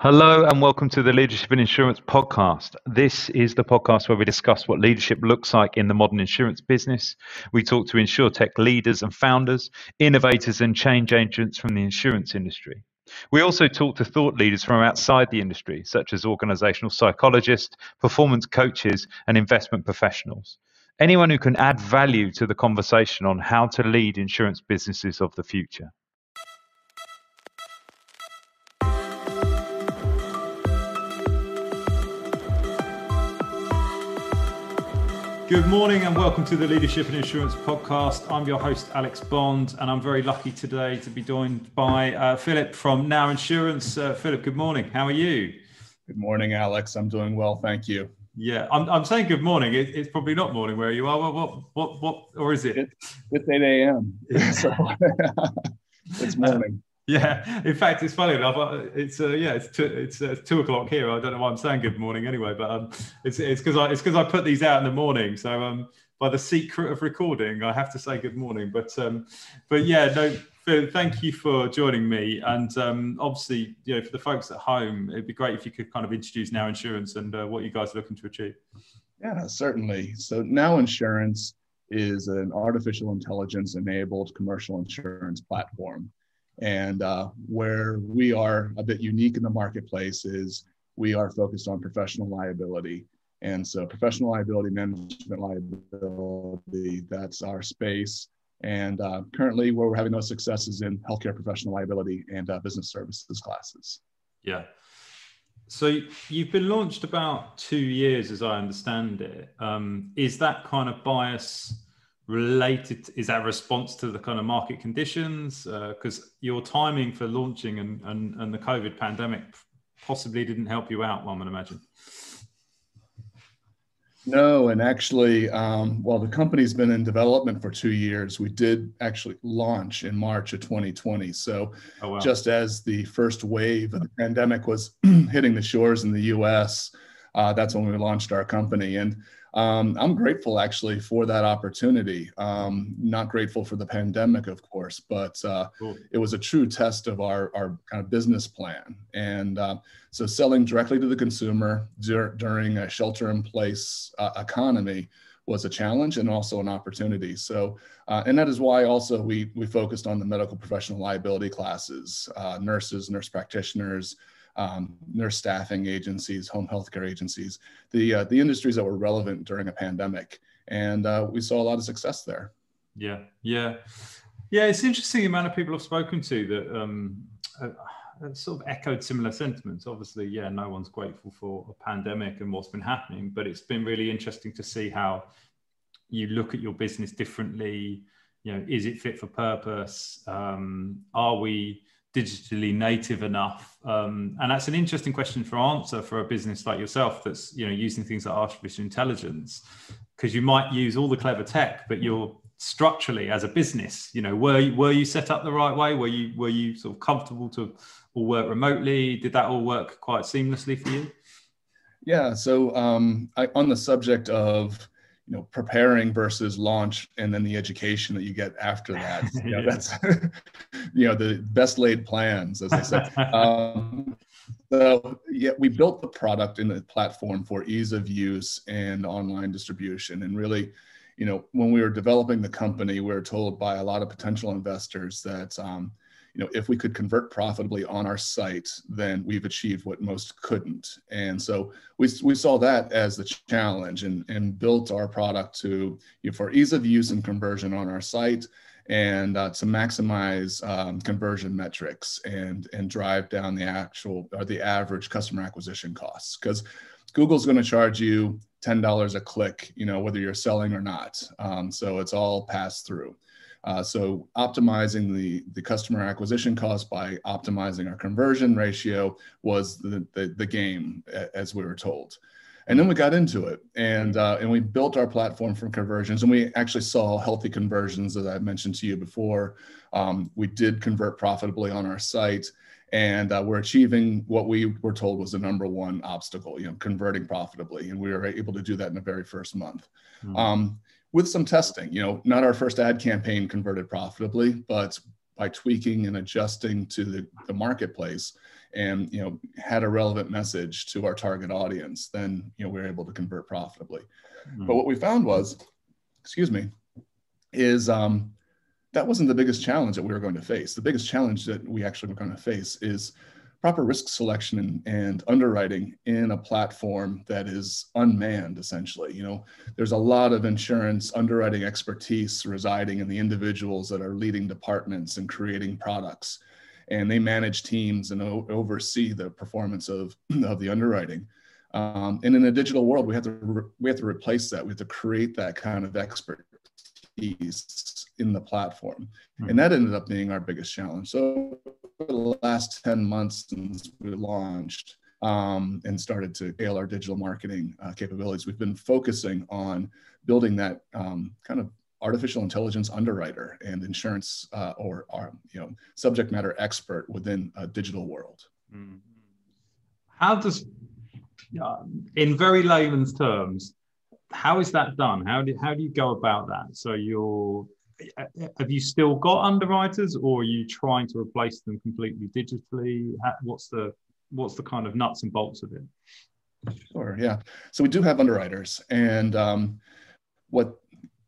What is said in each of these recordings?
Hello and welcome to the Leadership in Insurance podcast. This is the podcast where we discuss what leadership looks like in the modern insurance business. We talk to insurtech leaders and founders, innovators and change agents from the insurance industry. We also talk to thought leaders from outside the industry, such as organizational psychologists, performance coaches, and investment professionals. Anyone who can add value to the conversation on how to lead insurance businesses of the future. Good morning and welcome to the Leadership and Insurance podcast. I'm your host, Alex Bond, and I'm very lucky today to be joined by uh, Philip from Now Insurance. Uh, Philip, good morning. How are you? Good morning, Alex. I'm doing well. Thank you. Yeah, I'm, I'm saying good morning. It, it's probably not morning where you are. What, what, what, what or is it? It's, it's 8 a.m. So it's morning. Yeah, in fact, it's funny enough. It's uh, yeah, it's two, it's uh, two o'clock here. I don't know why I'm saying good morning anyway, but um, it's it's because I it's because I put these out in the morning. So um, by the secret of recording, I have to say good morning. But um, but yeah, no. Phil, thank you for joining me. And um, obviously, you know, for the folks at home, it'd be great if you could kind of introduce Now Insurance and uh, what you guys are looking to achieve. Yeah, certainly. So Now Insurance is an artificial intelligence enabled commercial insurance platform and uh, where we are a bit unique in the marketplace is we are focused on professional liability. And so, professional liability management liability, that's our space. And uh, currently, where we're having those successes in healthcare professional liability and uh, business services classes. Yeah. So you've been launched about two years, as I understand it. Um, is that kind of bias related is that response to the kind of market conditions? Because uh, your timing for launching and, and and the covid pandemic possibly didn't help you out one would imagine. No and actually um, well the company's been in development for two years we did actually launch in march of 2020 so oh, wow. just as the first wave of the pandemic was hitting the shores in the us uh, that's when we launched our company. And um, I'm grateful actually for that opportunity. Um, not grateful for the pandemic, of course, but uh, cool. it was a true test of our, our kind of business plan. And uh, so selling directly to the consumer dur- during a shelter in place uh, economy was a challenge and also an opportunity. So, uh, and that is why also we, we focused on the medical professional liability classes, uh, nurses, nurse practitioners, um, nurse staffing agencies, home healthcare agencies, the uh, the industries that were relevant during a pandemic, and uh, we saw a lot of success there. Yeah, yeah, yeah. It's interesting the amount of people I've spoken to that um, sort of echoed similar sentiments. Obviously, yeah, no one's grateful for a pandemic and what's been happening, but it's been really interesting to see how you look at your business differently. You know, is it fit for purpose? Um, are we digitally native enough? Um, and that's an interesting question for answer for a business like yourself that's you know using things like artificial intelligence, because you might use all the clever tech, but you're structurally as a business, you know, were you, were you set up the right way? Were you were you sort of comfortable to all work remotely? Did that all work quite seamlessly for you? Yeah. So um, I, on the subject of you know preparing versus launch and then the education that you get after that. You know, that's you know the best laid plans as i said um, so yeah we built the product in the platform for ease of use and online distribution. And really you know when we were developing the company we were told by a lot of potential investors that um, you know, if we could convert profitably on our site, then we've achieved what most couldn't. And so we, we saw that as the challenge and, and built our product to you know, for ease of use and conversion on our site and uh, to maximize um, conversion metrics and, and drive down the actual or the average customer acquisition costs. Because Google's going to charge you $10 a click, you know, whether you're selling or not. Um, so it's all passed through. Uh, so optimizing the, the customer acquisition cost by optimizing our conversion ratio was the, the, the game as we were told. And then we got into it and, uh, and we built our platform from conversions and we actually saw healthy conversions as I mentioned to you before. Um, we did convert profitably on our site and uh, we're achieving what we were told was the number one obstacle, you know, converting profitably. And we were able to do that in the very first month. Mm-hmm. Um, with some testing. You know, not our first ad campaign converted profitably, but by tweaking and adjusting to the, the marketplace and you know had a relevant message to our target audience, then you know we are able to convert profitably. Mm-hmm. But what we found was, excuse me, is um, that wasn't the biggest challenge that we were going to face. The biggest challenge that we actually were going to face is proper risk selection and, and, underwriting in a platform that is unmanned essentially. You know there's a lot of insurance underwriting expertise residing in the individuals that are leading departments and creating products. And they manage teams and o- oversee the performance of, of the underwriting. Um, and in a digital world we have to re- we have to replace that. We have to create that kind of expertise in the platform. Mm-hmm. And that ended up being our biggest challenge. So for the last 10 months since we launched um, and started to scale our digital marketing uh, capabilities, we've been focusing on building that um, kind of artificial intelligence underwriter and insurance uh, or, or, you know subject matter expert within a digital world. Mm-hmm. How does, uh, in very layman's terms, how is that done? How do how do you go about that? So you're have you still got underwriters, or are you trying to replace them completely digitally? What's the what's the kind of nuts and bolts of it? Sure. Yeah. So we do have underwriters, and um, what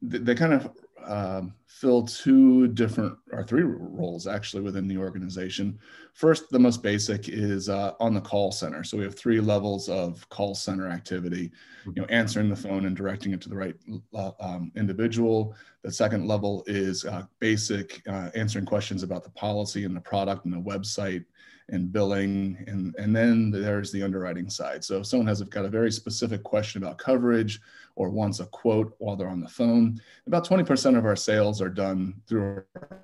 they kind of um, fill two different or three roles actually within the organization. First, the most basic is uh, on the call center. So we have three levels of call center activity, you know, answering the phone and directing it to the right uh, um, individual. The second level is uh, basic uh, answering questions about the policy and the product and the website and billing. And, and then there's the underwriting side. So if someone has got a very specific question about coverage or wants a quote while they're on the phone, about 20% of our sales are done through our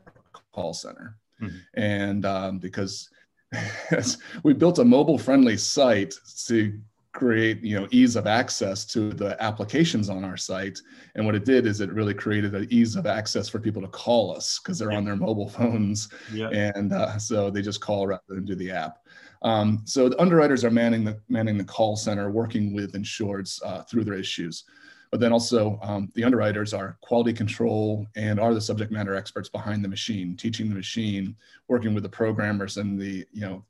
call center. Mm-hmm. And um, because we built a mobile friendly site to create you know ease of access to the applications on our site. And what it did is it really created an ease of access for people to call us because they're on their mobile phones. Yeah. and uh, so they just call rather than do the app. Um, so the underwriters are manning the manning the call center working with insureds uh, through their issues. But then also um, the underwriters are quality control and are the subject matter experts behind the machine teaching the machine working with the programmers and the you know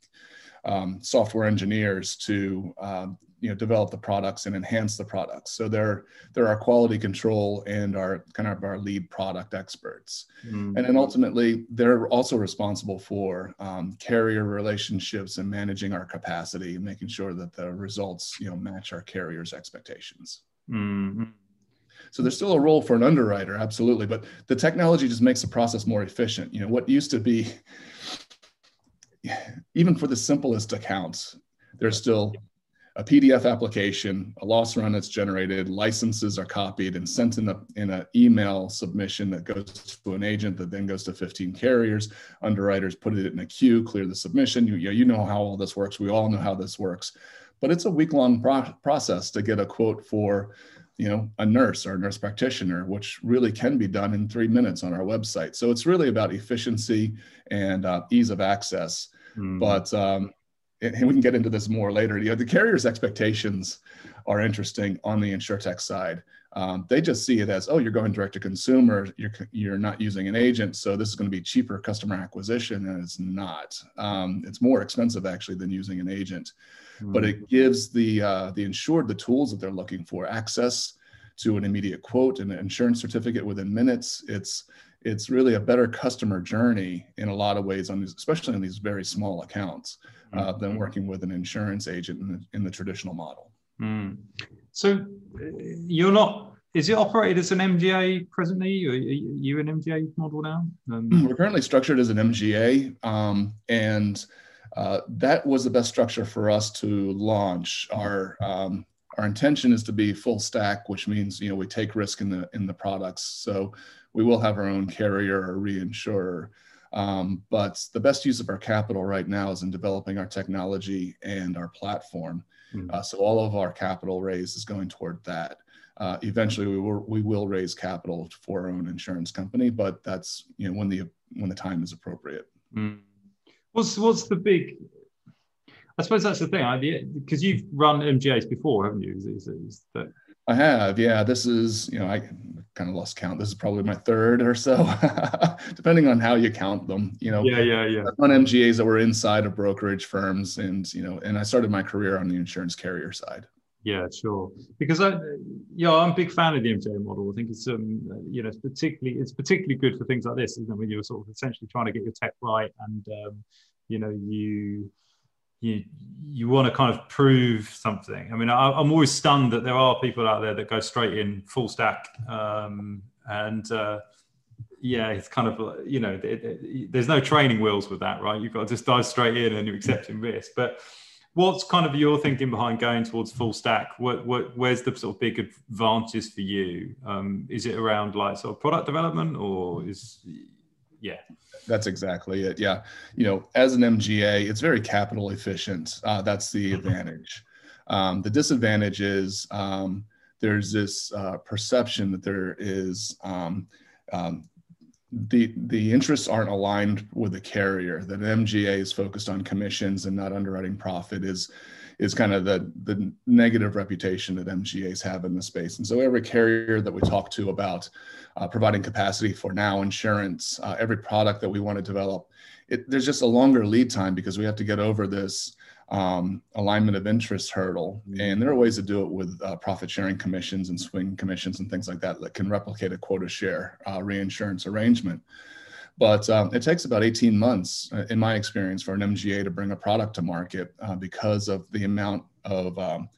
um, software engineers to um, you know develop the products and enhance the products so they're they're our quality control and our kind of our lead product experts mm-hmm. and then ultimately they're also responsible for um, carrier relationships and managing our capacity and making sure that the results you know match our carriers expectations mm-hmm. So there's still a role for an underwriter, absolutely, but the technology just makes the process more efficient. You know, what used to be, even for the simplest accounts, there's still a PDF application, a loss run that's generated, licenses are copied and sent in a in an email submission that goes to an agent that then goes to 15 carriers. Underwriters put it in a queue, clear the submission. You, you know how all this works. We all know how this works, but it's a week long pro- process to get a quote for you know a nurse or a nurse practitioner which really can be done in three minutes on our website so it's really about efficiency and uh, ease of access mm. but um, and we can get into this more later. You know, the carrier's expectations are interesting on the insurtech side. Um, they just see it as, oh, you're going direct to consumer, you're you're not using an agent, so this is going to be cheaper customer acquisition, and it's not. Um, it's more expensive actually than using an agent, mm-hmm. but it gives the uh, the insured the tools that they're looking for, access to an immediate quote and an insurance certificate within minutes. It's it's really a better customer journey in a lot of ways on these, especially on these very small accounts uh, than mm-hmm. working with an insurance agent in the, in the traditional model. Mm. So uh, you're not. Is it operated as an MGA presently? Are you an MGA model now? Um, We're currently structured as an MGA, um, and uh, that was the best structure for us to launch. Our um, our intention is to be full stack, which means you know we take risk in the in the products. So we will have our own carrier or reinsurer. Um, but the best use of our capital right now is in developing our technology and our platform. Mm-hmm. Uh, so all of our capital raise is going toward that. Uh, eventually, we will we will raise capital for our own insurance company, but that's you know when the when the time is appropriate. Mm. What's what's the big? I suppose that's the thing, because you've run MGAs before, haven't you? Is, is, is that... I have, yeah. This is you know I kind of lost count. This is probably my third or so, depending on how you count them. You know, yeah, yeah, yeah. On MGAs that were inside of brokerage firms, and you know, and I started my career on the insurance carrier side. Yeah, sure. Because I, yeah, I'm a big fan of the MGA model. I think it's um, you know, it's particularly it's particularly good for things like this, isn't it? When you're sort of essentially trying to get your tech right, and um, you know, you you you want to kind of prove something. I mean, I, am always stunned that there are people out there that go straight in full stack, um, and uh, yeah, it's kind of you know, it, it, there's no training wheels with that, right? You've got to just dive straight in and you're accepting risk, but what's kind of your thinking behind going towards full stack? What, what where's the sort of big advantages for you? Um, is it around like sort of product development, or is yeah? That's exactly it. Yeah, you know, as an MGA, it's very capital efficient. Uh, that's the mm-hmm. advantage. Um, the disadvantage is um, there's this uh, perception that there is um, um the the interests aren't aligned with the carrier. That an MGA is focused on commissions and not underwriting profit is is kind of the the negative reputation that MGAs have in the space. And so every carrier that we talk to about uh, providing capacity for now insurance, uh, every product that we want to develop, it, there's just a longer lead time because we have to get over this um, alignment of interest hurdle. Mm-hmm. And there are ways to do it with uh, profit sharing commissions and swing commissions and things like that that can replicate a quota share uh, reinsurance arrangement. But um, it takes about 18 months, uh, in my experience, for an MGA to bring a product to market uh, because of the amount of um,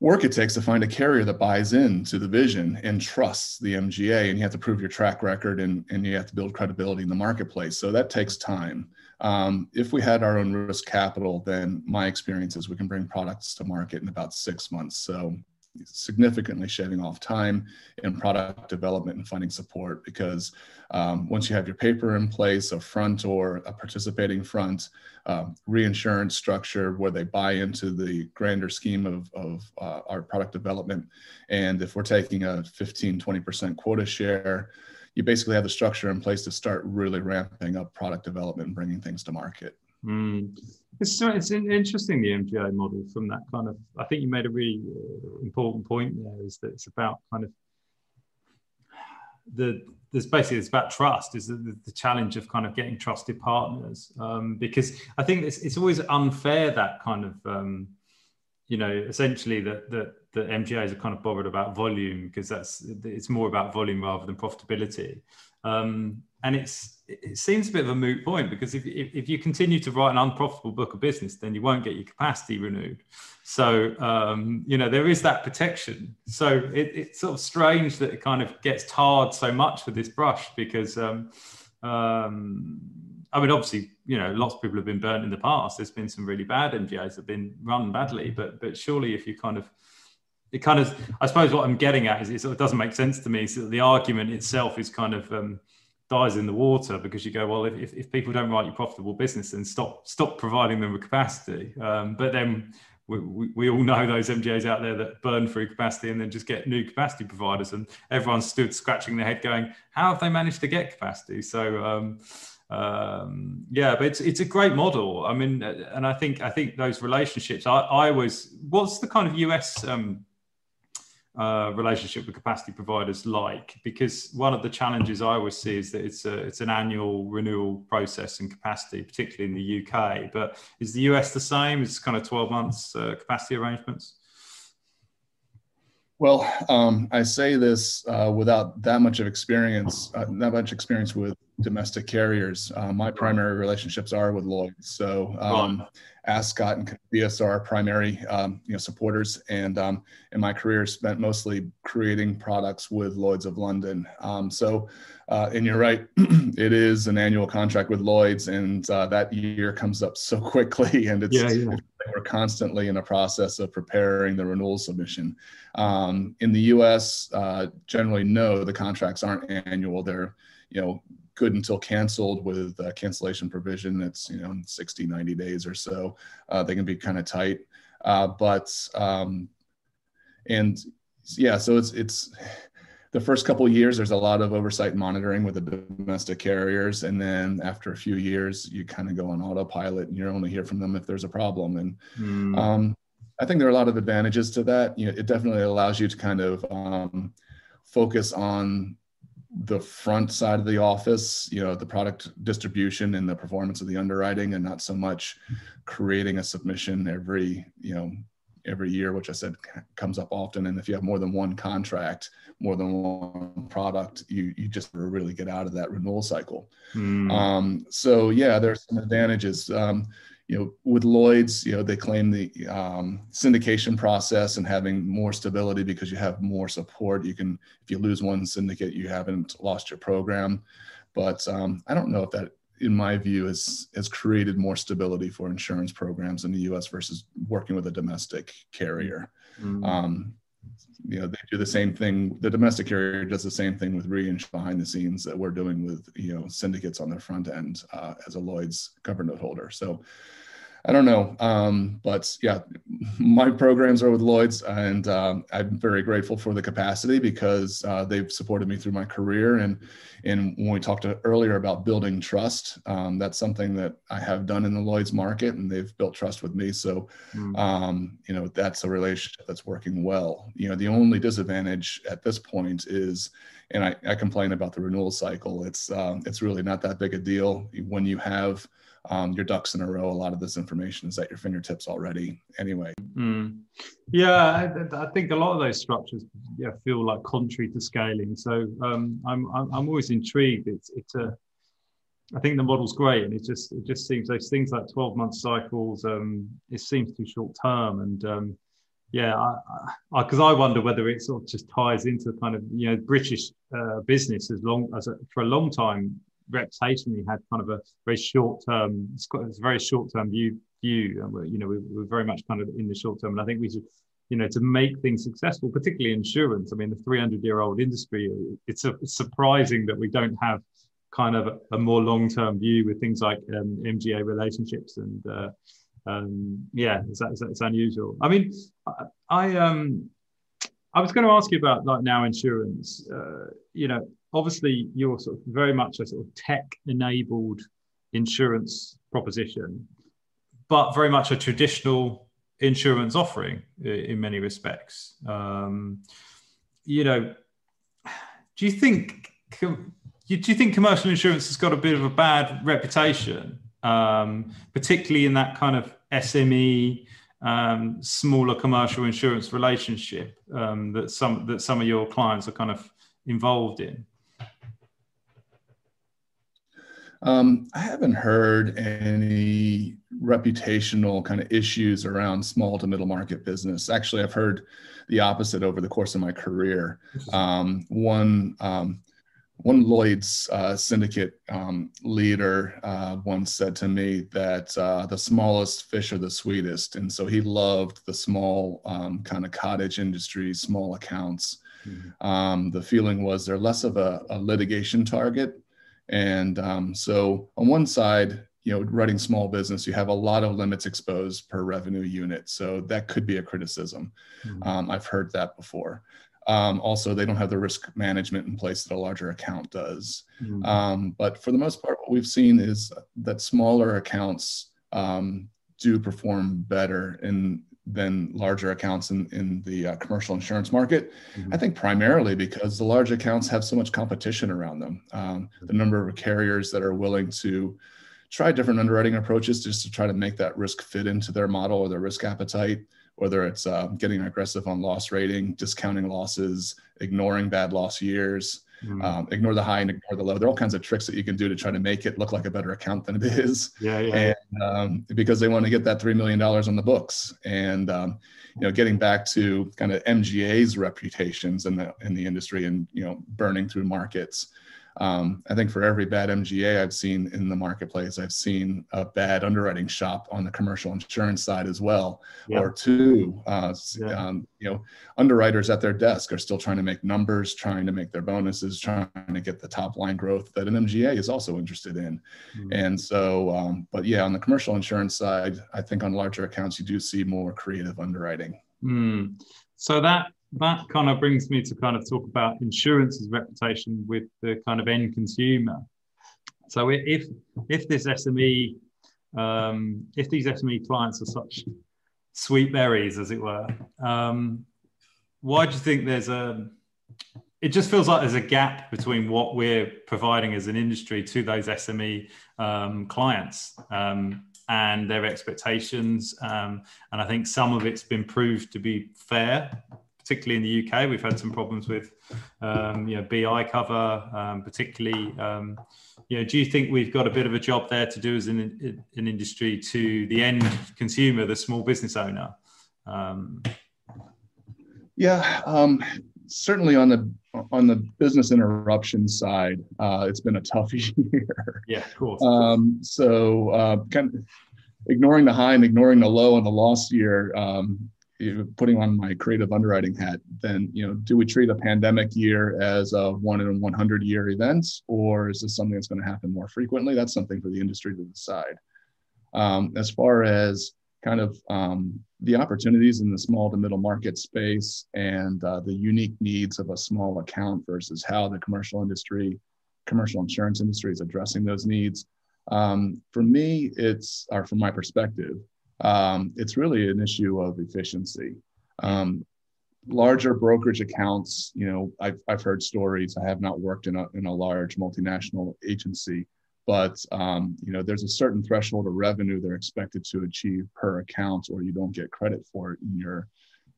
work it takes to find a carrier that buys into the vision and trusts the MGA. And you have to prove your track record and, and you have to build credibility in the marketplace. So that takes time. Um, if we had our own risk capital, then my experience is we can bring products to market in about six months. So significantly shaving off time in product development and finding support because um, once you have your paper in place, a front or a participating front um, reinsurance structure where they buy into the grander scheme of, of uh, our product development. And if we're taking a 15, 20% quota share, you basically have the structure in place to start really ramping up product development and bringing things to market. Mm. It's, it's interesting the MGA model from that kind of. I think you made a really uh, important point there. Is that it's about kind of the there's basically it's about trust is the, the, challenge of kind of getting trusted partners um, because I think it's, it's always unfair that kind of um, you know essentially that that the MGAs are kind of bothered about volume because that's it's more about volume rather than profitability um, and it's it seems a bit of a moot point because if, if, if, you continue to write an unprofitable book of business, then you won't get your capacity renewed. So, um, you know, there is that protection. So it, it's sort of strange that it kind of gets tarred so much with this brush because, um, um, I mean, obviously, you know, lots of people have been burnt in the past. There's been some really bad MGAs that have been run badly, but but surely if you kind of it kind of, I suppose what I'm getting at is it sort of doesn't make sense to me. So the argument itself is kind of, um, dies in the water because you go well if, if people don't write you profitable business then stop stop providing them with capacity. Um, but then we, we, we, all know those MGAs out there that burn through capacity and then just get new capacity providers and everyone stood scratching their head going how have they managed to get capacity? So um, um, yeah but it's, it's a great model. I mean and I think I think those relationships I, I was what's the kind of US um, uh, relationship with capacity providers like? Because one of the challenges I always see is that it's a, it's an annual renewal process in capacity, particularly in the UK. But is the US the same? Is kind of 12 months uh, capacity arrangements? Well, um, I say this uh, without that much of experience, uh, that much experience with domestic carriers. Uh, my primary relationships are with Lloyd's. So um, Ascot and Columbia are our primary um, you know, supporters. And um, in my career, spent mostly creating products with Lloyd's of London. Um, so, uh, and you're right, it is an annual contract with Lloyd's, and uh, that year comes up so quickly, and it's, yeah, yeah. We're constantly in a process of preparing the renewal submission. Um, in the U.S., uh, generally, no, the contracts aren't annual; they're you know good until canceled with a cancellation provision that's you know 60 90 days or so uh, they can be kind of tight uh, but um, and yeah so it's it's the first couple years there's a lot of oversight and monitoring with the domestic carriers. And then after a few years you kind of go on autopilot and you only hear from them if there's a problem. And mm. um, i think there are a lot of advantages to that. You know it definitely allows you to kind of um, focus on the front side of the office, you know, the product distribution and the performance of the underwriting, and not so much creating a submission every, you know, every year, which I said comes up often. And if you have more than one contract, more than one product, you you just really get out of that renewal cycle. Mm. Um, so yeah, there's some advantages. Um, you know, with Lloyd's, you know, they claim the um, syndication process and having more stability because you have more support. You can, if you lose one syndicate, you haven't lost your program. But um, I don't know if that in my view, has has created more stability for insurance programs in the U.S. versus working with a domestic carrier. Mm-hmm. Um, you know, they do the same thing. The domestic carrier does the same thing with reinsurance behind the scenes that we're doing with you know syndicates on their front end uh, as a Lloyd's cover note holder. So I don't know. Um, but yeah, my programs are with Lloyd's, and um, I'm very grateful for the capacity because uh, they've supported me through my career. And and when we talked earlier about building trust, um, that's something that I have done in the Lloyd's market, and they've built trust with me. So, mm. you know, that's a relationship that's working well. You know, the only disadvantage at this point is and I, I, complain about the renewal cycle. It's um, it's really not that big a deal when you have um, your ducks in a row. A lot of this information is at your fingertips already, anyway. Mm. Yeah, I, I, think a lot of those structures yeah, feel like contrary to scaling. So um, I'm, I'm, I'm always intrigued. It's it's a I think the model's great, and it just it just seems those things like 12 month cycles. Um, it seems too short term, and um, yeah, because I, I, I, wonder whether it sort of just ties into kind of you know British uh, business as long as a, for a long time reputationally had kind of a very short term, it's, it's a very short term view. View, and we're, you know, we're, very much kind of in the short term, and I think we should, you know, to make things successful, particularly insurance. I mean, the 300 year old industry, it's, a, surprising that we don't have kind of a, a more long term view with things like um, MGA relationships and. Uh, um, yeah, it's, it's, it's, unusual. I mean, I, I um, I was going to ask you about like now insurance. Uh, you know, obviously you're sort of very much a sort of tech-enabled insurance proposition, but very much a traditional insurance offering in many respects. Um, you know, do you think do you think commercial insurance has got a bit of a bad reputation, um, particularly in that kind of SME um, smaller commercial insurance relationship um, that some that some of your clients are kind of involved in? Um, I haven't heard any reputational kind of issues around small to middle market business. Actually, I've heard the opposite over the course of my career. Um, one um, one Lloyd's uh, syndicate um, leader uh, once said to me that uh, the smallest fish are the sweetest, and so he loved the small um, kind of cottage industry, small accounts. Mm-hmm. Um, the feeling was they're less of a, a litigation target, and um, so on one side, you know, running small business, you have a lot of limits exposed per revenue unit, so that could be a criticism. Mm-hmm. Um, I've heard that before. Um, also, they don't have the risk management in place that a larger account does. Mm-hmm. Um, but for the most part, what we've seen is that smaller accounts um, do perform better in than larger accounts in, in the uh, commercial insurance market. Mm-hmm. I think primarily because the large accounts have so much competition around them. Um, the number of carriers that are willing to try different underwriting approaches just to try to make that risk fit into their model or their risk appetite whether it's uh, getting aggressive on loss rating, discounting losses, ignoring bad loss years, mm. um, ignore the high and ignore the low. There are all kinds of tricks that you can do to try to make it look like a better account than it is. Yeah, yeah. And um, because they want to get that three million dollars on the books, and um, you know, getting back to kind of MGA's reputations in the in the industry, and you know, burning through markets um, I think for every bad MGA I've seen in the marketplace, I've seen a bad underwriting shop on the commercial insurance side as well, yeah. or two. Uh, yeah. um, you know, underwriters at their desk are still trying to make numbers, trying to make their bonuses, trying to get the top line growth that an MGA is also interested in. Mm-hmm. And so, um, but yeah, on the commercial insurance side, I think on larger accounts you do see more creative underwriting. Mm. So that that kind of brings me to kind of talk about insurance's reputation with the kind of end consumer. So if if this SME, um, if these SME clients are such sweet berries, as it were, um, why do you think there's a it just feels like there's a gap between what we're providing as an industry to those SME um, clients um, and their expectations. Um, and I think some of it's been proved to be fair, particularly in the UK. We've had some problems with, um, you know, BI cover, um, particularly. Um, you know, do you think we've got a bit of a job there to do as an, an industry to the end consumer, the small business owner? yeah, certainly on the on the business interruption side, uh, it's been a tough year. Yeah, cool. Um, so uh, kind of ignoring the high and ignoring the low in the lost year, um, putting on my creative underwriting hat, then you know, do we treat a pandemic year as a one in 100 year event, or is this something that's going to happen more frequently? That's something for the industry to decide. Um, as far as kind of um, the opportunities in the small to middle market space and uh, the unique needs of a small account versus how the commercial industry, commercial insurance industry is addressing those needs. Um, for me, it's, or from my perspective, um, it's really an issue of efficiency. Um, larger brokerage accounts, you know, I've, I've heard stories. I have not worked in a, in a large multinational agency, but um, you know there's a certain threshold of revenue they're expected to achieve per account or you don't get credit for it in your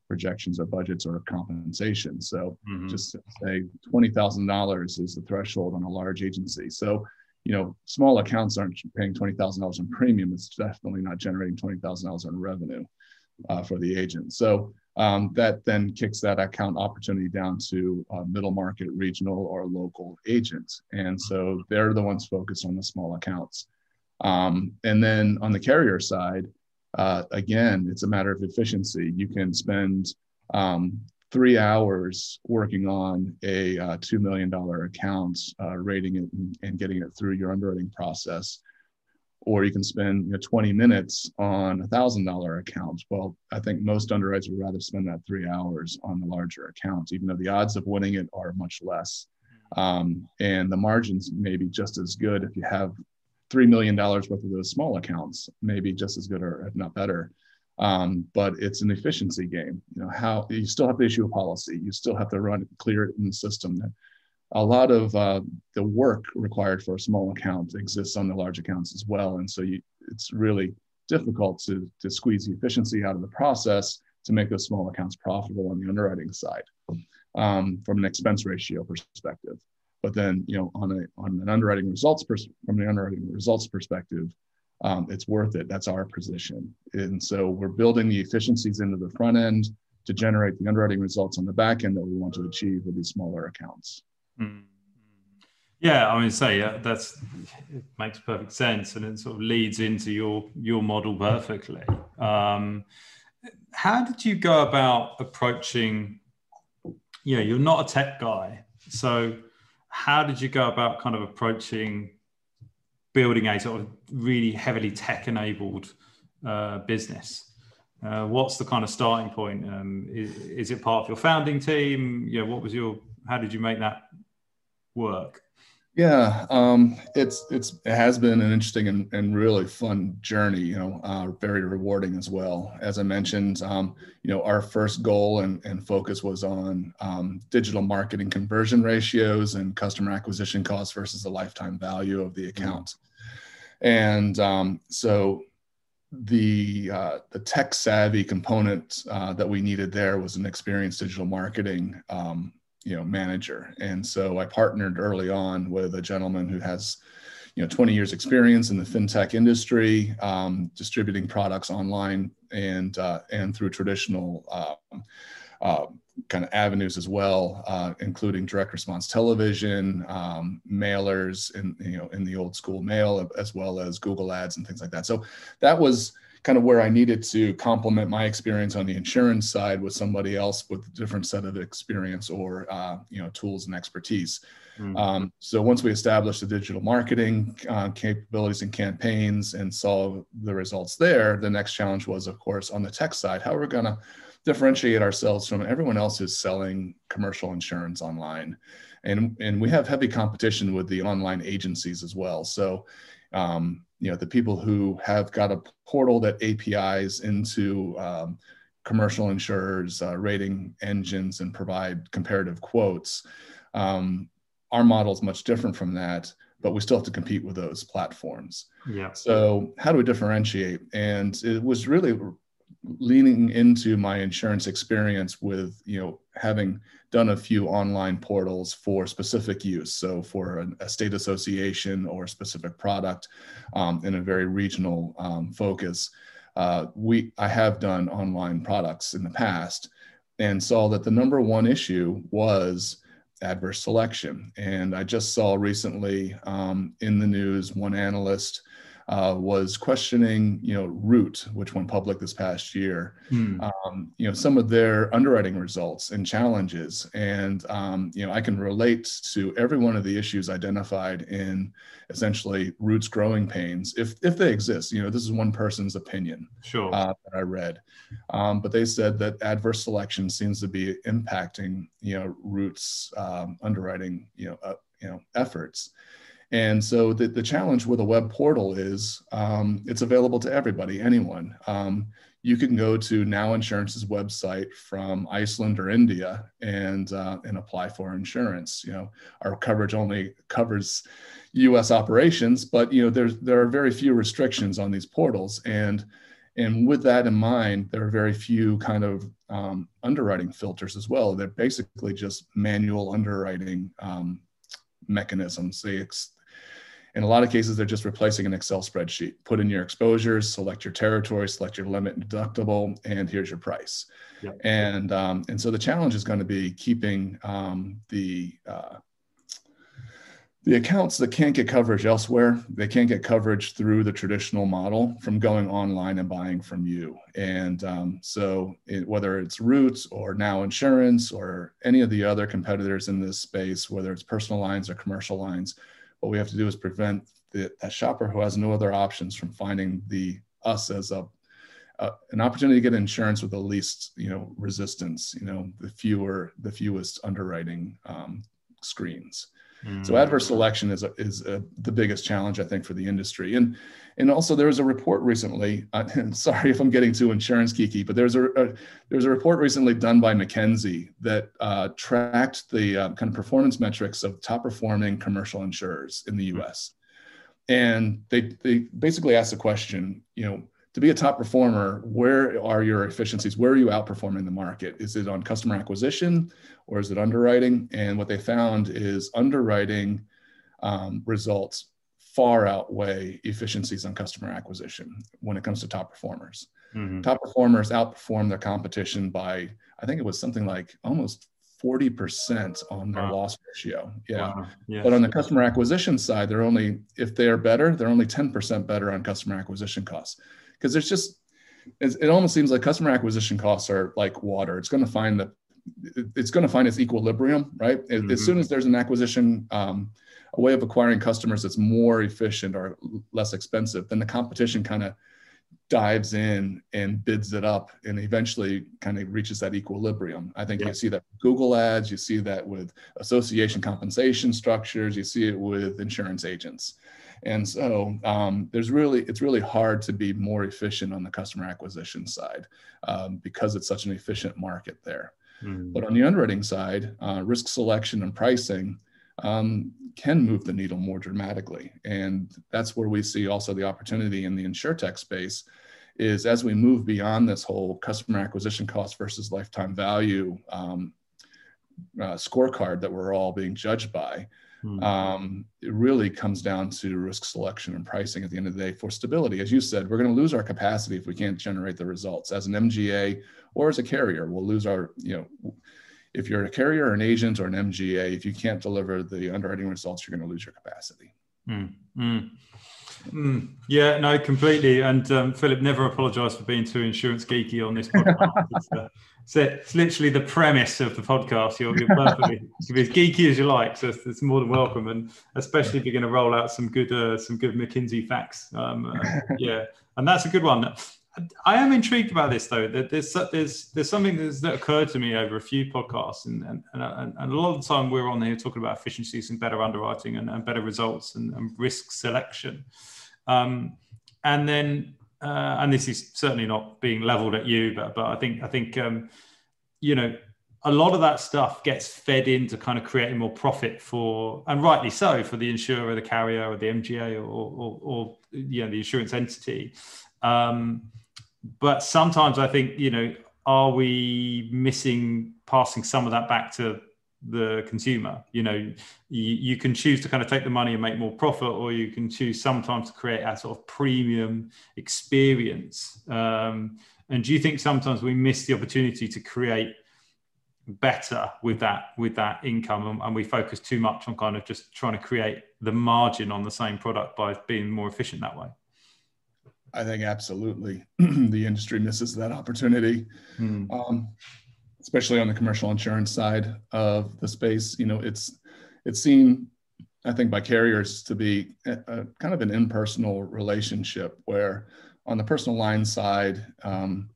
projections or budgets or compensation so mm-hmm. just say $20000 is the threshold on a large agency so you know small accounts aren't paying $20000 in premium it's definitely not generating $20000 in revenue uh, for the agent so um, that then kicks that account opportunity down to middle market, regional, or local agents. And so they're the ones focused on the small accounts. Um, and then on the carrier side, uh, again, it's a matter of efficiency. You can spend um, three hours working on a uh, $2 million account, uh, rating it and, and getting it through your underwriting process or you can spend you know, 20 minutes on a thousand dollar account. Well, I think most underwriters would rather spend that three hours on the larger accounts, even though the odds of winning it are much less. Um, and the margins may be just as good if you have $3 million worth of those small accounts, maybe just as good or if not better. Um, but it's an efficiency game. You know, how you still have to issue a policy, you still have to run it, clear it in the system a lot of uh, the work required for a small account exists on the large accounts as well. And so you, it's really difficult to, to squeeze the efficiency out of the process to make those small accounts profitable on the underwriting side um, from an expense ratio perspective. But then, you know, on, a, on an underwriting results pers- from the underwriting results perspective, um, it's worth it. That's our position. And so we're building the efficiencies into the front end to generate the underwriting results on the back end that we want to achieve with these smaller accounts. Mm. Yeah, I mean, say yeah, that's it makes perfect sense, and it sort of leads into your your model perfectly. Um, how did you go about approaching? Yeah, you're not a tech guy, so how did you go about kind of approaching building a sort of really heavily tech enabled uh, business? Uh, what's the kind of starting point? Um, is, is it part of your founding team? Yeah, what was your? How did you make that work? Yeah, um, it's it's it has been an interesting and, and really fun journey. You know, uh, very rewarding as well. As I mentioned, um, you know, our first goal and, and focus was on um, digital marketing conversion ratios and customer acquisition costs versus the lifetime value of the mm-hmm. account. And um, so the uh, the tech savvy component uh, that we needed there was an experienced digital marketing um, you know manager. And so i partnered early on with a gentleman who has you know 20 years experience in the fintech industry um, distributing products online and uh, and through traditional uh, uh, kind of avenues as well uh, including direct response television um, mailers in you know in the old school mail as well as google ads and things like that. So that was kind of where I needed to complement my experience on the insurance side with somebody else with a different set of experience or uh, you know tools and expertise. Mm-hmm. Um, so once we established the digital marketing uh, capabilities and campaigns and saw the results there, the next challenge was, of course, on the tech side, how we're going to differentiate ourselves from everyone else who's selling commercial insurance online. And, and we have heavy competition with the online agencies as well. So um, you know the people who have got a portal that APIs into um, commercial insurers, uh, rating engines, and provide comparative quotes. Um, our model is much different from that, but we still have to compete with those platforms. Yeah. So how do we differentiate? And it was really leaning into my insurance experience with you know having done a few online portals for specific use. So for an, a state association or a specific product um, in a very regional um, focus uh, we i have done online products in the past and saw that the number one issue was adverse selection. And i just saw recently um, in the news one analyst uh, was questioning, you know, Root, which went public this past year, hmm. um, you know, some of their underwriting results and challenges. And, um, you know, I can relate to every one of the issues identified in essentially Root's growing pains, if, if they exist. You know, this is one person's opinion sure. Uh, that I read. Um, but they said that adverse selection seems to be impacting, you know, Root's um, underwriting, you know, uh, you know, efforts. And so the, the challenge with a web portal is um, it's available to everybody, anyone. Um, you can go to Now Insurance's website from Iceland or India and uh, and apply for insurance. You know, our coverage only covers U.S. operations, but you know there's there are very few restrictions on these portals, and and with that in mind, there are very few kind of um, underwriting filters as well. They're basically just manual underwriting um, mechanisms. They ex- in a lot of cases, they're just replacing an Excel spreadsheet. Put in your exposures, select your territory, select your limit and deductible, and here's your price. Yep. And um, and so the challenge is going to be keeping um, the uh, the accounts that can't get coverage elsewhere, they can't get coverage through the traditional model from going online and buying from you. And um, so, it, whether it's Roots or Now Insurance or any of the other competitors in this space, whether it's personal lines or commercial lines, what we have to do is prevent the, that shopper who has no other options from finding the us as a uh, an opportunity to get insurance with the least you know resistance you know the fewer the fewest underwriting um, screens mm. so adverse selection is a, is a, the biggest challenge i think for the industry and and also there was a report recently. Uh, I'm sorry if I'm getting too insurance geeky, but there's a, a there's a report recently done by McKinsey that uh, tracked the uh, kind of performance metrics of top performing commercial insurers in the U.S. And they they basically asked the question, you know, to be a top performer, where are your efficiencies? Where are you outperforming the market? Is it on customer acquisition or is it underwriting? And what they found is underwriting um, results far outweigh efficiencies on customer acquisition when it comes to top performers. Mm-hmm. Top performers outperform their competition by, I think it was something like almost 40% on their wow. loss ratio. Yeah. Wow. Yes. But on the customer acquisition side, they're only, if they're better, they're only 10% better on customer acquisition costs. Because there's just, it almost seems like customer acquisition costs are like water. It's going to find that it's going to find its equilibrium, right? Mm-hmm. As soon as there's an acquisition um, a way of acquiring customers that's more efficient or less expensive, then the competition kind of dives in and bids it up and eventually kind of reaches that equilibrium. I think yeah. you see that with Google ads, you see that with association compensation structures, you see it with insurance agents. And so um, there's really, it's really hard to be more efficient on the customer acquisition side um, because it's such an efficient market there. Mm. But on the underwriting side, uh, risk selection and pricing, um, can move the needle more dramatically. And that's where we see also the opportunity in the insurtech space is as we move beyond this whole customer acquisition cost versus lifetime value um, uh, scorecard that we're all being judged by. Hmm. Um, it really comes down to risk selection and pricing at the end of the day for stability. As you said, we're going to lose our capacity if we can't generate the results. As an MGA or as a carrier, we'll lose our, you know, if you're a carrier or an agent or an MGA, if you can't deliver the underwriting results, you're going to lose your capacity. Mm, mm. Yeah, no, completely. And um, Philip, never apologize for being too insurance geeky on this podcast. it's, uh, it's, it's, literally the premise of the podcast. You're, you're perfectly you be as geeky as you like, so it's, it's, more than welcome. And especially if you're going to roll out some good uh, some good McKinsey facts. Um, uh, yeah, and that's a good one. I am intrigued about this though. That there's there's there's something that occurred to me over a few podcasts, and and, and, and a lot of the time we're on here talking about efficiencies and better underwriting and, and better results and, and risk selection. Um, and then uh, and this is certainly not being leveled at you, but but I think I think um, you know a lot of that stuff gets fed into kind of creating more profit for, and rightly so, for the insurer, the carrier, or the MGA, or or, or you know the insurance entity. Um, but sometimes I think you know, are we missing passing some of that back to the consumer. You know, you, you, can choose to kind of take the money and make more profit, or you can choose sometimes to create a sort of premium experience. Um, and do you think sometimes we miss the opportunity to create better with that with that income, and, and we focus too much on kind of just trying to create the margin on the same product by being more efficient that way? I think absolutely the industry misses that opportunity. Hmm. Um, especially on the commercial insurance side of the space. You know, it's it's seen, I think, by carriers to be a, a kind of an impersonal relationship where, on the personal line side, um,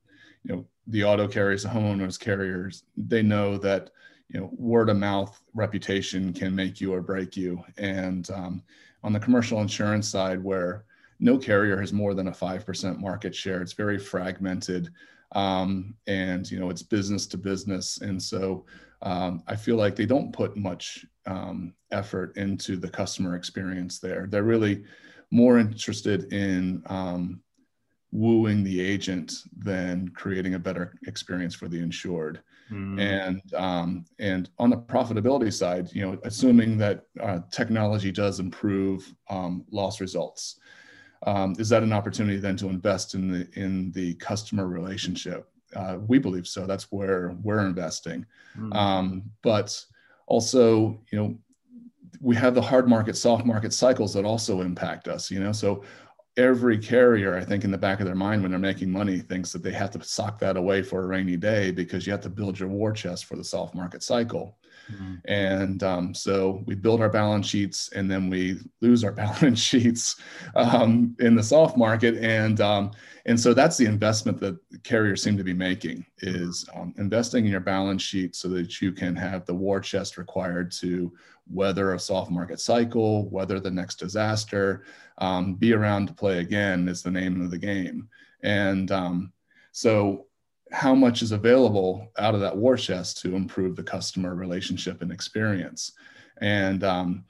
you know, the auto carriers, the homeowners carriers, they know that you know word of mouth reputation can make you or break you, and um, on the commercial insurance side, where no carrier has more than a 5% market share. It's very fragmented um, and you know it's business to business. And so um, i feel like they don't put much um, effort into the customer experience there. They're really more interested in um, wooing the agent than creating a better experience for the insured. Mm. and um, and on the profitability side you know assuming that uh, technology does improve um, loss results um, is that an opportunity then to invest in the in the customer relationship? Uh, we believe so. That's where we're investing. Mm-hmm. Um, but also, you know, we have the hard market, soft market cycles that also impact us. You know, so every carrier, I think, in the back of their mind when they're making money, thinks that they have to sock that away for a rainy day because you have to build your war chest for the soft market cycle. Mm-hmm. And um, so we build our balance sheets and then we lose our balance sheets um, in the soft market. And, um, and so that's the investment that carriers seem to be making is um, investing in your balance sheet so that you can have the war chest required to weather a soft market cycle, weather the next disaster, um, be around to play again is the name of the game. And um, so how much is available out of that war chest to improve the customer relationship and experience. And um,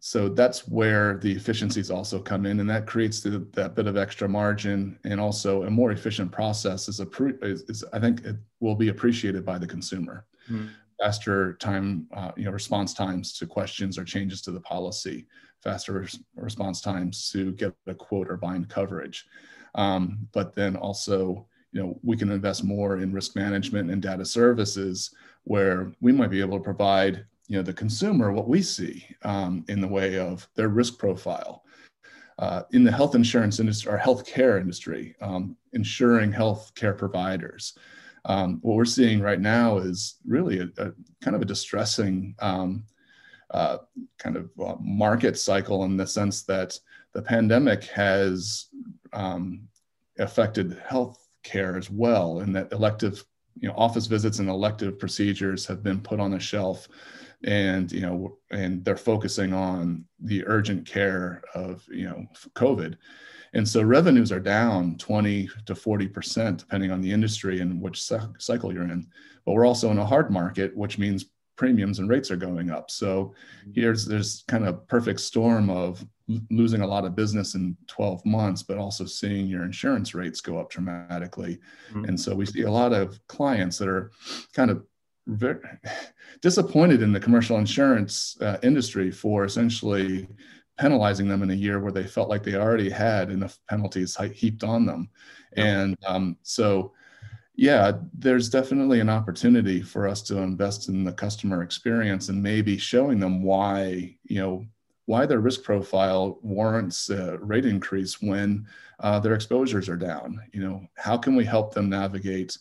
so that's where the efficiencies also come in, and that creates the, that bit of extra margin, and also a more efficient process is, a is, is I think it will be appreciated by the consumer. Mm. Faster time, uh, you know, response times to questions or changes to the policy, faster res- response times to get a quote or bind coverage, um, but then also you know we can invest more in risk management and data services where we might be able to provide you know the consumer what we see um, in the way of their risk profile. Uh, in the health insurance industry or healthcare industry um, insuring healthcare providers. Um, what we're seeing right now is really a, a kind of a distressing um, uh, kind of uh, market cycle in the sense that the pandemic has um, affected health care as well, and that elective, you know, office visits and elective procedures have been put on the shelf, and you know, and they're focusing on the urgent care of you know COVID, and so revenues are down 20 to 40 percent depending on the industry and which cycle you're in. But we're also in a hard market, which means premiums and rates are going up. So mm-hmm. here's there's kind of perfect storm of losing a lot of business in 12 months, but also seeing your insurance rates go up dramatically. Mm-hmm. And so we see a lot of clients that are kind of very disappointed in the commercial insurance uh, industry for essentially penalizing them in a year where they felt like they already had enough penalties heaped on them. And um, so yeah, there's definitely an opportunity for us to invest in the customer experience and maybe showing them why, you know, why their risk profile warrants a rate increase when uh, their exposures are down. You know, how can we help them navigate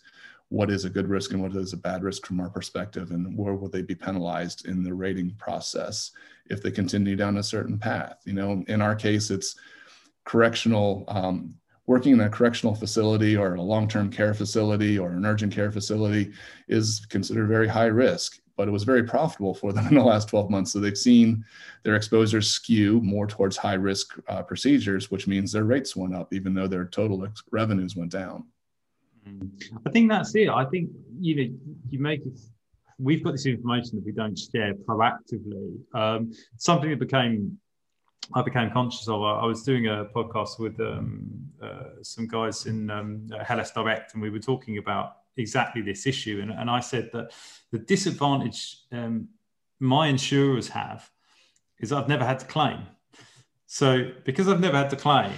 what is a good risk and what is a bad risk from our perspective, and where will they be penalized in the rating process if they continue down a certain path? You know, in our case, it's correctional um, working in a correctional facility or a long-term care facility or an urgent care facility is considered very high risk but it was very profitable for them in the last 12 months. So they've seen their exposures skew more towards high risk uh, procedures, which means their rates went up, even though their total revenues went down. Mm. I think that's it. I think you know you make it. We've got this information that we don't share proactively. Um, something that became I became conscious of. I was doing a podcast with um, uh, some guys in um, Hellas Direct, and we were talking about exactly this issue. And, and I said that the disadvantage um, my insurers have is I've never had to claim. So because I've never had to claim,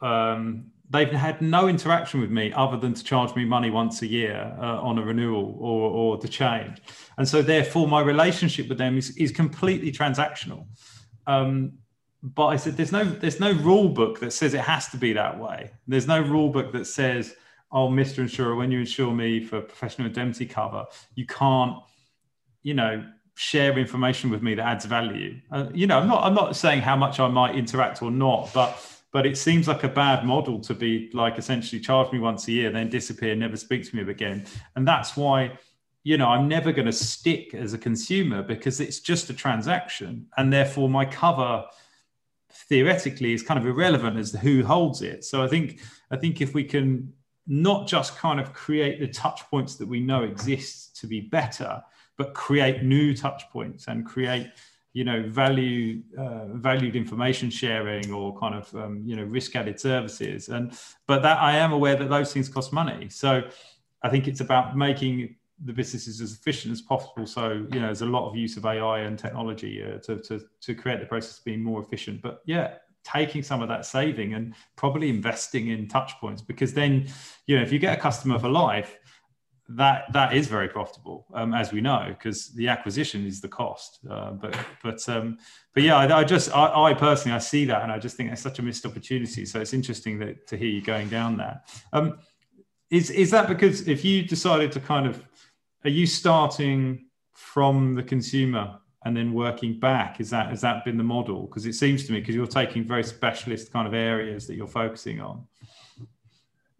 um, they've had no interaction with me other than to charge me money once a year uh, on a renewal or, or to change. And so therefore my relationship with them is, is completely transactional. Um, but I said, there's no, there's no rule book that says it has to be that way. There's no rule book that says, oh, Mr. Insurer, when you insure me for professional indemnity cover, you can't, you know, share information with me that adds value. Uh, you know, I'm not, I'm not saying how much I might interact or not, but, but it seems like a bad model to be like essentially charge me once a year, then disappear, never speak to me again. And that's why, you know, I'm never going to stick as a consumer because it's just a transaction. And therefore my cover theoretically is kind of irrelevant as to who holds it. So I think, I think if we can not just kind of create the touch points that we know exist to be better, but create new touch points and create you know value uh, valued information sharing or kind of um, you know risk added services and but that i am aware that those things cost money so i think it's about making the business is as efficient as possible. So you know there's a lot of use of ai and technology uh, to, to to create the process being more efficient. But yeah taking some of that saving and probably investing in touch points because then you know if you get a customer for life that that is very profitable um, as we know because the acquisition is the cost. Uh, but but um, but yeah I, I just I, I, personally I see that and I just think it's such a missed opportunity. So it's interesting that to hear you going down that. Um, is is that because if you decided to kind of are you starting from the consumer and then working back? Is that has that been the model? Because it seems to me because you're taking very specialist kind of areas that you're focusing on.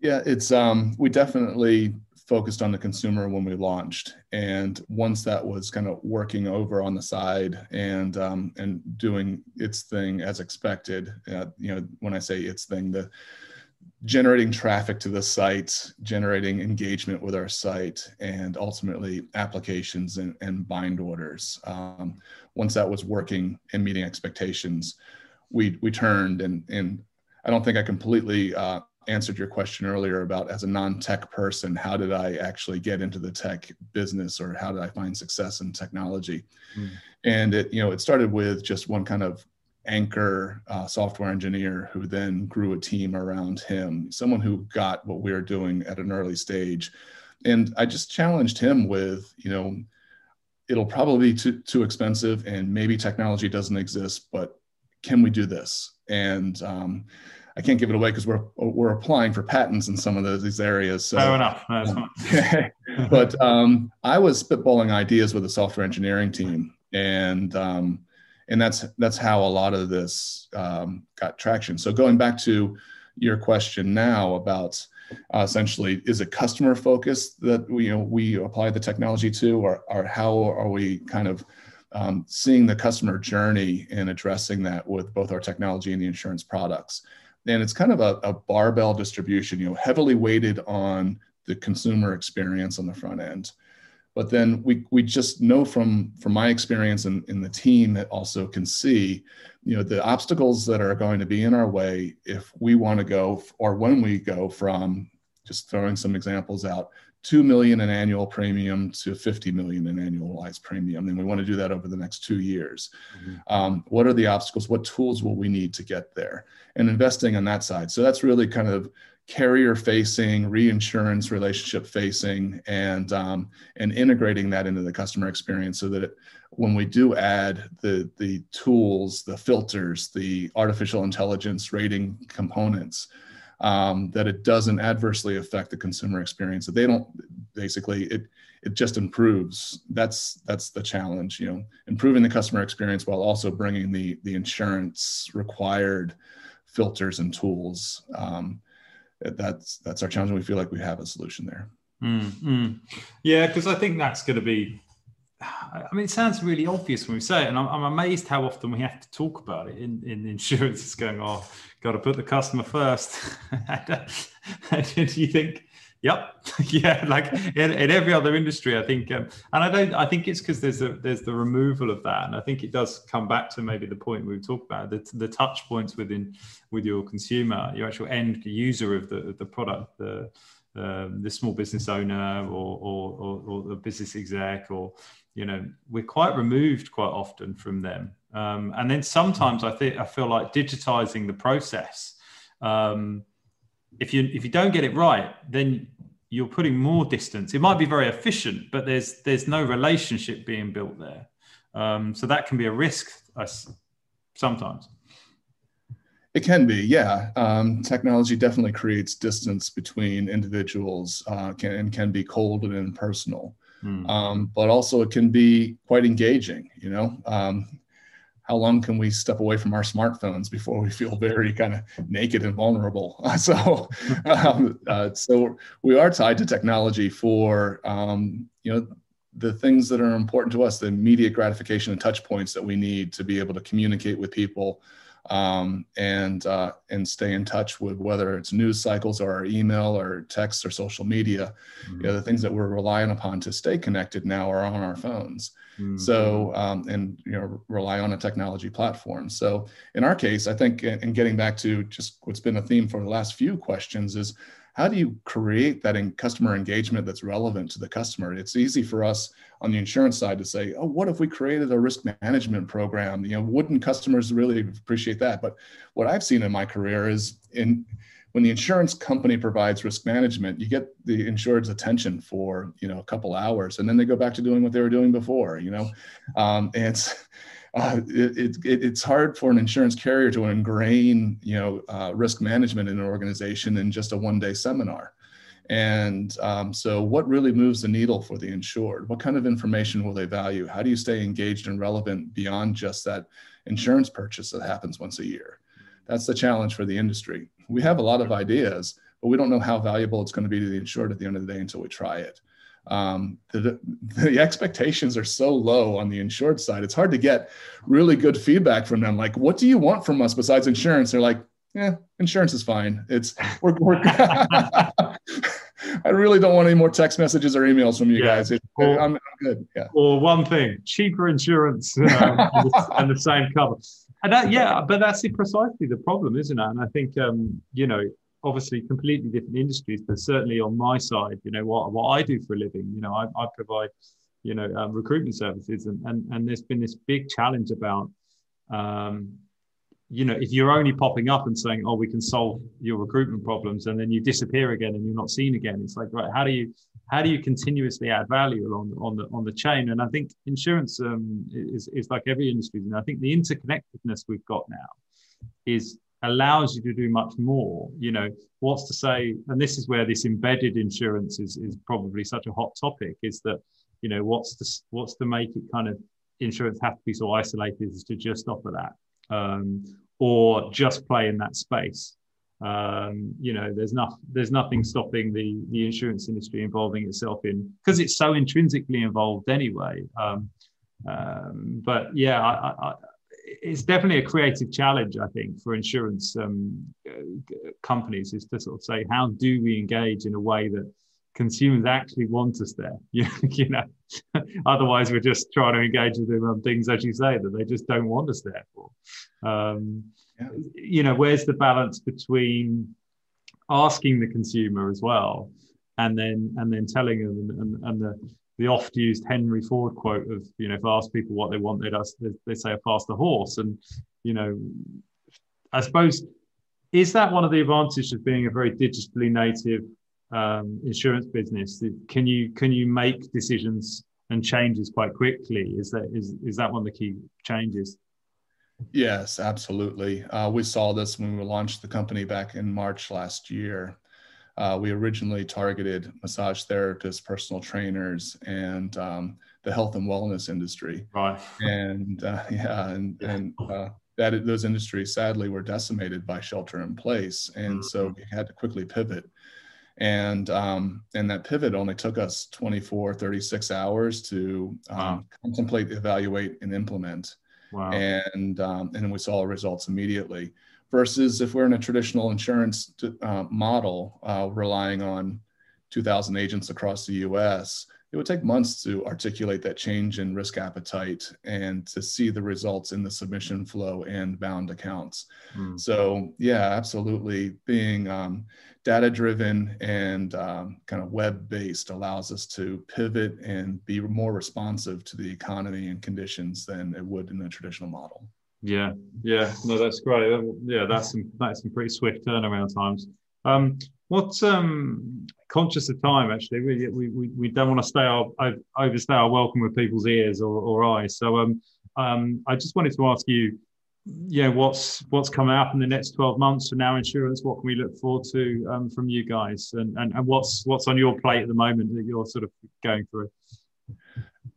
Yeah it's um we definitely focused on the consumer when we launched. And once that was kind of working over on the side and um, and doing its thing as expected uh, you know when i say its thing the generating traffic to the site, generating engagement with our site, and ultimately applications and, and bind orders. Um, once that was working and meeting expectations, we we turned and and I don't think I completely uh, answered your question earlier about as a non-tech person, how did I actually get into the tech business or how did I find success in technology? Mm. And it you know it started with just one kind of anchor uh, software engineer who then grew a team around him, someone who got what we were doing at an early stage. And I just challenged him with, you know, it'll probably be too, too expensive and maybe technology doesn't exist, but can we do this? And um, I can't give it away because we're we're applying for patents in some of those, these areas. So, Fair enough. Um, but um, I was spitballing ideas with a software engineering team, and um, and that's that's how a lot of this um, got traction. So going back to your question now about uh, essentially is it customer focused that we you know we apply the technology to, or or how are we kind of um, seeing the customer journey and addressing that with both our technology and the insurance products? And it's kind of a, a barbell distribution, you know, heavily weighted on the consumer experience on the front end but then we we just know from from my experience and in, in the team that also can see you know the obstacles that are going to be in our way if we want to go or when we go from just throwing some examples out 2 million in annual premium to 50 million in annualized premium. And we want to do that over the next two years. Mm-hmm. um, what are the obstacles? What tools will we need to get there? And investing on that side. So that's really kind of carrier facing, reinsurance relationship facing, and um, and integrating that into the customer experience so that it, when we do add the the tools, the filters, the artificial intelligence rating components, um, that it doesn't adversely affect the consumer experience. That they don't basically it it just improves. That's that's the challenge. You know, improving the customer experience while also bringing the the insurance required filters and tools. Um, that's that's our challenge and we feel like we have a solution there mm, mm. yeah because i think that's going to be I mean, it sounds really obvious when we say it, and I'm, I'm amazed how often we have to talk about it in, in insurance. It's going, oh, got to put the customer first. and you think, Yep. yeah. Like in, in, every other industry, I think, um, and I don't, I think it's because there's a, there's the removal of that. And I think it does come back to maybe the point we talked about the, the touch points within, with your consumer, your actual end user of the, of the product, the, um, the small business owner or, or, or, or, the business exec, or, you know, we're quite removed quite often from them. Um, and then sometimes I think, I feel like digitizing the process, um, if you if you don't get it right, then you're putting more distance. It might be very efficient, but there's there's no relationship being built there. Um, so that can be a risk sometimes. It can be, yeah. Um, technology definitely creates distance between individuals uh, can, and can be cold and impersonal. Mm. Um, but also it can be quite engaging. You know, um, how long can we step away from our smartphones before we feel very kind of naked and vulnerable? so, um, uh, so we are tied to technology for um, you know the things that are important to us, the immediate gratification and touch points that we need to be able to communicate with people um, and uh, and stay in touch with whether it's news cycles or our email or text or social media. Mm-hmm. You know, the things that we're relying upon to stay connected now are on our phones. Mm-hmm. So um, and you know rely on a technology platform. So in our case, I think, and getting back to just what's been a theme for the last few questions is how do you create that in customer engagement that's relevant to the customer? It's easy for us on the insurance side to say, oh, what if we created a risk management program? You know, wouldn't customers really appreciate that? But what I've seen in my career is in when the insurance company provides risk management, you get the insured's attention for you know a couple hours, and then they go back to doing what they were doing before. You know, um, and it's uh, it, it, it's hard for an insurance carrier to ingrain you know uh, risk management in an organization in just a one day seminar. And um, so, what really moves the needle for the insured? What kind of information will they value? How do you stay engaged and relevant beyond just that insurance purchase that happens once a year? That's the challenge for the industry. We have a lot of ideas, but we don't know how valuable it's going to be to the insured at the end of the day until we try it. Um, the, the expectations are so low on the insured side. It's hard to get really good feedback from them. Like, what do you want from us besides insurance? They're like, yeah, insurance is fine. It's we're, we're I really don't want any more text messages or emails from you yeah. guys. It, or, I'm, I'm, good. Yeah. Or one thing, cheaper insurance um, and, the, and, the, same cover. And that, yeah, but that's precisely the problem, isn't it? And I think, um, you know, obviously completely different industries, but certainly on my side, you know, what, what I do for a living, you know, I, I provide, you know, um, recruitment services and, and, and there's been this big challenge about, um, you know, if you're only popping up and saying, "Oh, we can solve your recruitment problems," and then you disappear again and you're not seen again, it's like, right? How do you how do you continuously add value along on the on the chain? And I think insurance um, is is like every industry, and I think the interconnectedness we've got now is allows you to do much more. You know, what's to say, and this is where this embedded insurance is is probably such a hot topic, is that you know what's to what's to make it kind of insurance have to be so isolated as to just offer that um, or just play in that space. Um, you know, there's not there's nothing stopping the the insurance industry involving itself in because it's so intrinsically involved anyway. Um, um, but yeah, I, I, it's definitely a creative challenge, I think, for insurance um, companies is to sort of say, how do we engage in a way that consumers actually want us there. You, know, otherwise we're just trying to engage with them on things, as you say, that they just don't want us there for. Um, yeah. You know, where's the balance between asking the consumer as well, and then and then telling them, and, and, and the the oft used Henry Ford quote of, you know, if I ask people what they want, they'd ask, they, they say a faster horse, and you know, I suppose is that one of the advantages of being a very digitally native um, insurance business, can you can you make decisions and changes quite quickly? Is that is is that one of the key changes? Yes, absolutely. Uh, we saw this when we launched the company back in March last year. Uh, we originally targeted massage therapists, personal trainers, and um, the health and wellness industry. Right. And uh, yeah, and and uh, that those industries sadly were decimated by shelter in place, and mm-hmm. so we had to quickly pivot and um, and that pivot only took us 24 36 hours to um, wow. contemplate evaluate and implement wow. and um, and we saw results immediately versus if we're in a traditional insurance uh, model uh, relying on 2000 agents across the us it would take months to articulate that change in risk appetite and to see the results in the submission flow and bound accounts. Mm. So, yeah, absolutely. Being um, data driven and um, kind of web based allows us to pivot and be more responsive to the economy and conditions than it would in a traditional model. Yeah, yeah, no, that's great. Yeah, that's some that's some pretty swift turnaround times. Um, what's um, conscious of time? Actually, we we, we, we don't want to stay our overstay our welcome with people's ears or, or eyes. So um, um, I just wanted to ask you, yeah, what's what's coming up in the next twelve months for now insurance? What can we look forward to um, from you guys, and, and and what's what's on your plate at the moment that you're sort of going through?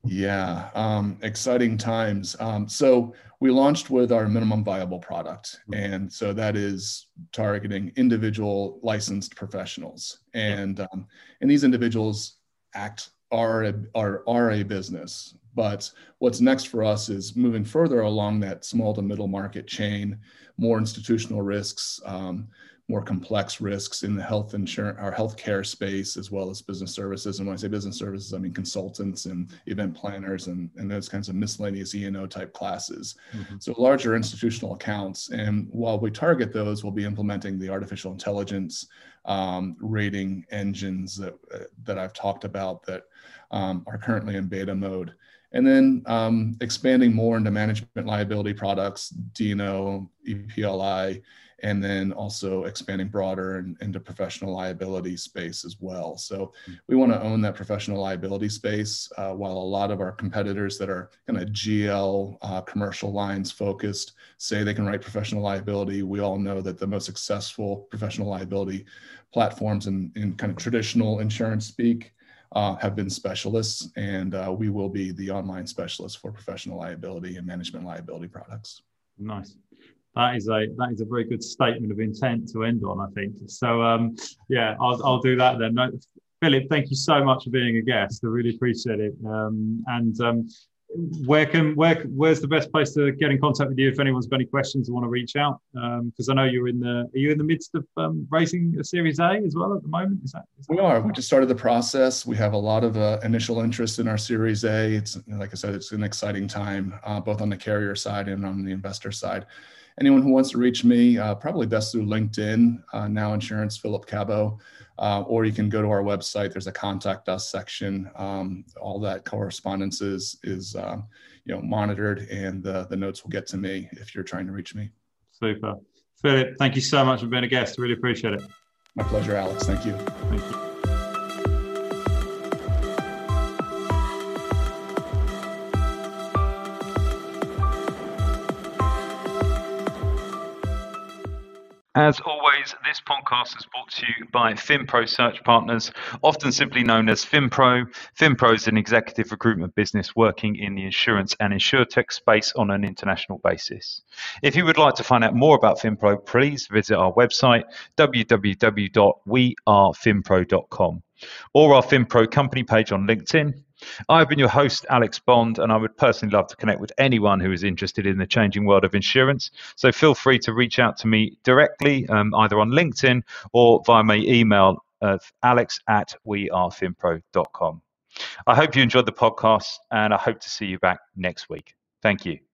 Yeah, um, exciting times. Um, so we launched with our minimum viable product, mm-hmm. and so that is targeting individual licensed professionals, and um, and these individuals act are a, are are a business. But what's next for us is moving further along that small to middle market chain, more institutional risks. Um, more complex risks in the health insurance our healthcare space as well as business services. And when I say business services, I mean consultants and event planners and, and those kinds of miscellaneous E&O type classes. Mm-hmm. So larger institutional accounts. And while we target those, we'll be implementing the artificial intelligence um, rating engines that, uh, that I've talked about that um, are currently in beta mode. And then um, expanding more into management liability products, D&O, EPLI, and then also expanding broader and, into professional liability space as well. So hmm. we want to own that professional liability space uh, while a lot of our competitors that are kind of GL uh, commercial lines focused say they can write professional liability. We all know that the most successful professional liability platforms in, in kind of traditional insurance speak uh, have been specialists, and uh, we will be the online specialist for professional liability and management liability products. Nice that is a that is a very good statement of intent to end on. I think so. Um, yeah, I'll, I'll do that then. No, Philip, thank you so much for being a guest. I really appreciate it. Um, and um, where can where where's the best place to get in contact with you if anyone's got any questions or want to reach out? Because um, I know you're in the are you in the midst of um, raising a Series A as well at the moment? Is that, is that we are. We just started the process. We have a lot of uh, initial interest in our Series A. It's like I said, it's an exciting time uh, both on the carrier side and on the investor side anyone who wants to reach me, uh, probably best through LinkedIn, uh, Now Insurance, Philip Cabaud, uh, or you can go to our website. There's a contact us section. Um, all that correspondence is, is uh, you know, monitored and the, the notes will get to me if you're trying to reach me. Super. Philip, thank you so much for being a guest. Really appreciate it. My pleasure, Alex. Thank you. Thank you. As always, this podcast is brought to you by FinPro Search Partners, often simply known as FinPro. FinPro is an executive recruitment business working in the insurance and insurtech space on an international basis. If you would like to find out more about FinPro, please visit our website, www.wearefinpro.com, or our FinPro company page on LinkedIn I've been your host, Alex Bond, and I would personally love to connect with anyone who is interested in the changing world of insurance. So feel free to reach out to me directly, um, either on LinkedIn or via my email of alex at wearefinpro.com. I hope you enjoyed the podcast, and I hope to see you back next week. Thank you.